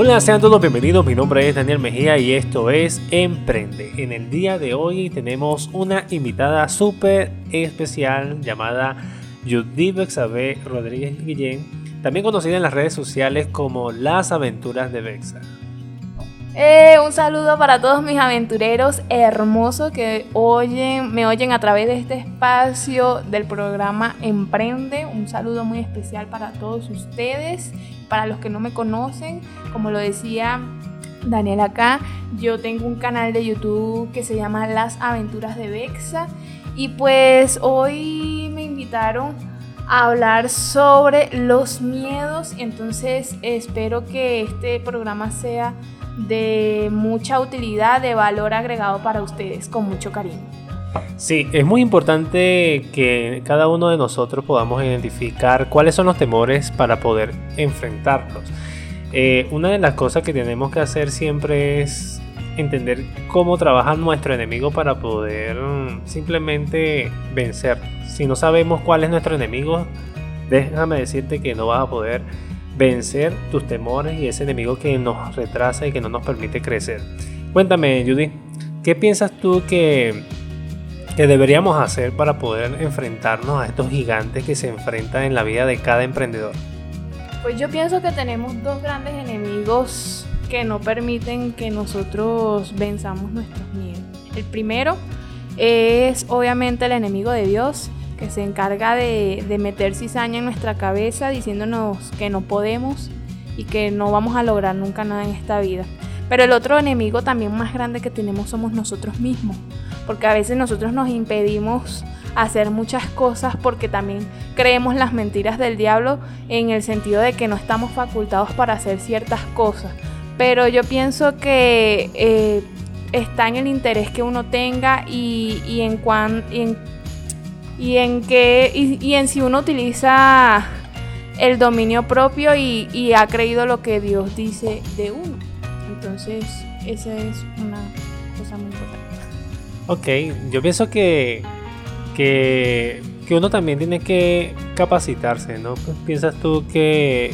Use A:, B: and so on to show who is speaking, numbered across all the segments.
A: Hola, sean todos bienvenidos. Mi nombre es Daniel Mejía y esto es Emprende. En el día de hoy tenemos una invitada súper especial llamada Judith Bexabe Rodríguez Guillén, también conocida en las redes sociales como Las Aventuras de Bexa.
B: Eh, un saludo para todos mis aventureros hermosos que oyen, me oyen a través de este espacio del programa Emprende. Un saludo muy especial para todos ustedes, para los que no me conocen. Como lo decía Daniel acá, yo tengo un canal de YouTube que se llama Las Aventuras de Bexa. Y pues hoy me invitaron a hablar sobre los miedos. Entonces espero que este programa sea de mucha utilidad, de valor agregado para ustedes, con mucho cariño.
A: Sí, es muy importante que cada uno de nosotros podamos identificar cuáles son los temores para poder enfrentarlos. Eh, una de las cosas que tenemos que hacer siempre es entender cómo trabaja nuestro enemigo para poder simplemente vencer. Si no sabemos cuál es nuestro enemigo, déjame decirte que no vas a poder vencer tus temores y ese enemigo que nos retrasa y que no nos permite crecer. Cuéntame, Judy, ¿qué piensas tú que, que deberíamos hacer para poder enfrentarnos a estos gigantes que se enfrentan en la vida de cada emprendedor?
B: Pues yo pienso que tenemos dos grandes enemigos que no permiten que nosotros venzamos nuestros miedos. El primero es obviamente el enemigo de Dios que se encarga de, meter cizaña en nuestra cabeza diciéndonos que no podemos y que no vamos a lograr nunca nada en esta vida. Pero el otro enemigo también más grande que tenemos somos nosotros mismos, porque a veces nosotros nos impedimos hacer muchas cosas porque también creemos las mentiras del diablo en el sentido de que no estamos facultados para hacer ciertas cosas. Pero yo pienso que eh, está en el interés que uno tenga y, en, cuan, y en que y, en si uno utiliza el dominio propio y, ha creído lo que Dios dice de uno. Entonces, esa es una cosa muy importante.
A: Ok, yo pienso que, que, que uno también tiene que capacitarse, ¿no? ¿Piensas tú que...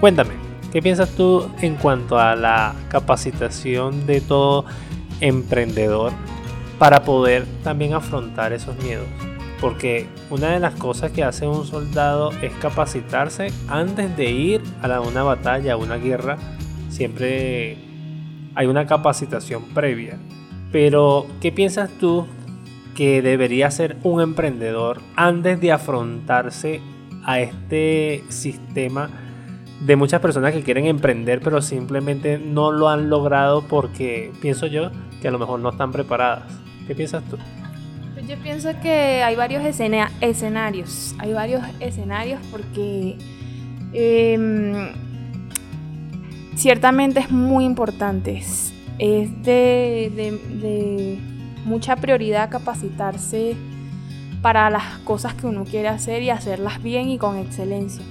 A: Cuéntame, ¿qué piensas tú en cuanto a la capacitación de todo emprendedor para poder también afrontar esos miedos? Porque una de las cosas que hace un soldado es capacitarse antes de ir a una batalla, a una guerra. Siempre hay una capacitación previa. Pero, ¿qué piensas tú que debería ser un emprendedor antes de afrontarse a este sistema de muchas personas que quieren emprender pero simplemente no lo han logrado porque pienso yo que a lo mejor no están preparadas? ¿Qué piensas tú?
B: Yo pienso que hay varios escenarios, hay varios escenarios porque em, ciertamente es muy importante, es, de, mucha prioridad capacitarse para las cosas que uno quiere hacer y hacerlas bien y con excelencia.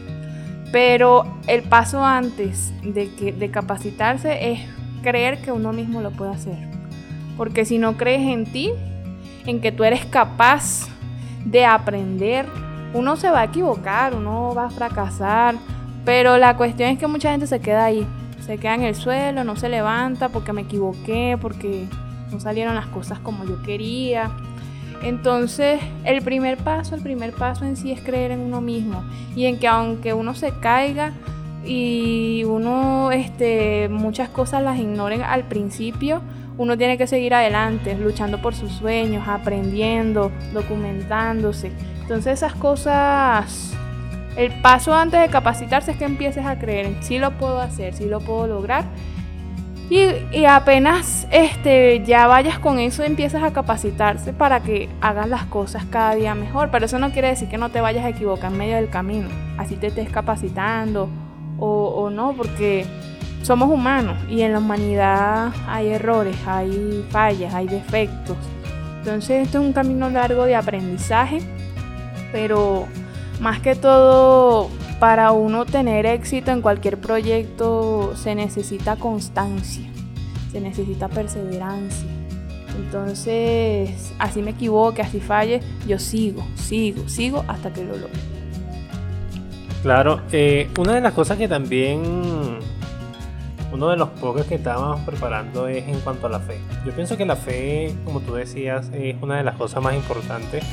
B: Pero el paso antes de, que, de capacitarse es creer que uno mismo lo puede hacer. Porque si no crees en ti, en que tú eres capaz de aprender. Uno se va a equivocar, uno va a fracasar, pero la cuestión es que mucha gente se queda ahí, se queda en el suelo, no se levanta porque me equivoqué, porque no salieron las cosas como yo quería. Entonces, el primer paso, el primer paso en sí es creer en uno mismo y en que aunque uno se caiga y uno este muchas cosas las ignoren al principio, uno tiene que seguir adelante, luchando por sus sueños, aprendiendo, documentándose. Entonces esas cosas, el paso antes de capacitarse es que empieces a creer en sí lo puedo hacer, sí lo puedo lograr. Y, apenas este, ya vayas con eso, empiezas a capacitarse para que hagas las cosas cada día mejor. Pero eso no quiere decir que no te vayas a equivocar en medio del camino. Así te estés capacitando o, no, porque somos humanos y en la humanidad hay errores, hay fallas, hay defectos. Entonces esto es un camino largo de aprendizaje, pero más que todo para uno tener éxito en cualquier proyecto se necesita constancia, se necesita perseverancia. Entonces, así me equivoque, así falle, yo sigo, sigo, sigo hasta que lo logre.
A: Claro, eh, una de las cosas que también uno de los pocos que estábamos preparando es en cuanto a la fe. Yo pienso que la fe, como tú decías, es una de las cosas más importantes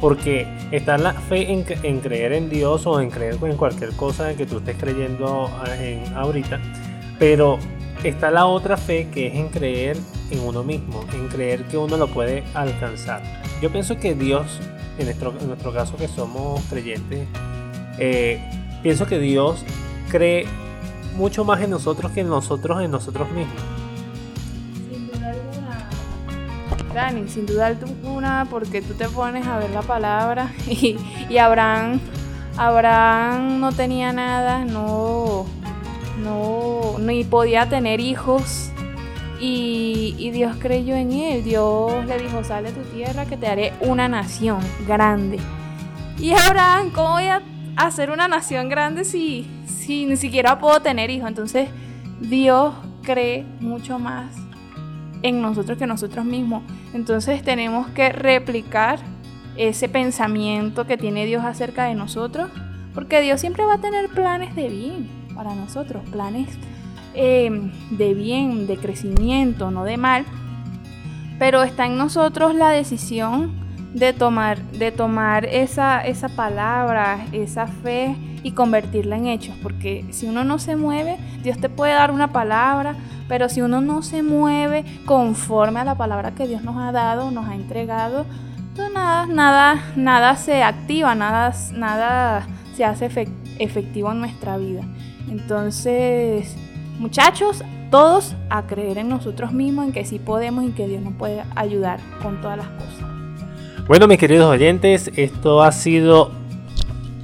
A: porque está la fe en, creer en Dios o en creer en cualquier cosa que tú estés creyendo ah, en ahorita, pero está la otra fe que es en creer en uno mismo, en creer que uno lo puede alcanzar. Yo pienso que Dios, en nuestro, en nuestro caso que somos creyentes, eh, pienso que Dios cree mucho más en nosotros que en nosotros en nosotros mismos.
B: Sin duda alguna. Dani, sin duda alguna, porque tú te pones a ver la palabra y, Abraham, Abraham no tenía nada, no, no, ni podía tener hijos. Y, y, Dios creyó en él. Dios le dijo, sale de tu tierra que te haré una nación grande. Y Abraham, ¿cómo voy a hacer una nación grande si, si ni siquiera puedo tener hijos. Entonces Dios cree mucho más en nosotros que nosotros mismos. Entonces tenemos que replicar ese pensamiento que tiene Dios acerca de nosotros, porque Dios siempre va a tener planes de bien para nosotros, planes eh, de bien, de crecimiento, no de mal. Pero está en nosotros la decisión de tomar, de tomar esa, esa palabra, esa fe y convertirla en hechos. Porque si uno no se mueve, Dios te puede dar una palabra, pero si uno no se mueve conforme a la palabra que Dios nos ha dado, nos ha entregado, pues nada, nada, nada se activa, nada, nada se hace efectivo en nuestra vida. Entonces, muchachos, todos a creer en nosotros mismos, en que sí podemos y que Dios nos puede ayudar con todas las cosas.
A: Bueno, mis queridos oyentes, esto ha sido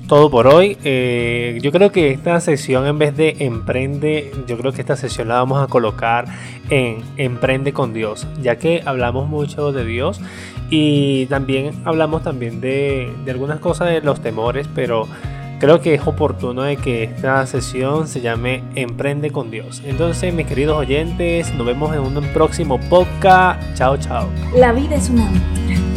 A: todo por hoy. Eh, yo creo que esta sesión en vez de emprende, yo creo que esta sesión la vamos a colocar en emprende con Dios, ya que hablamos mucho de Dios y también hablamos también de, de algunas cosas de los temores, pero creo que es oportuno de que esta sesión se llame Emprende con Dios. Entonces, mis queridos oyentes, nos vemos en un próximo podcast. Chao, chao.
B: La vida es una aventura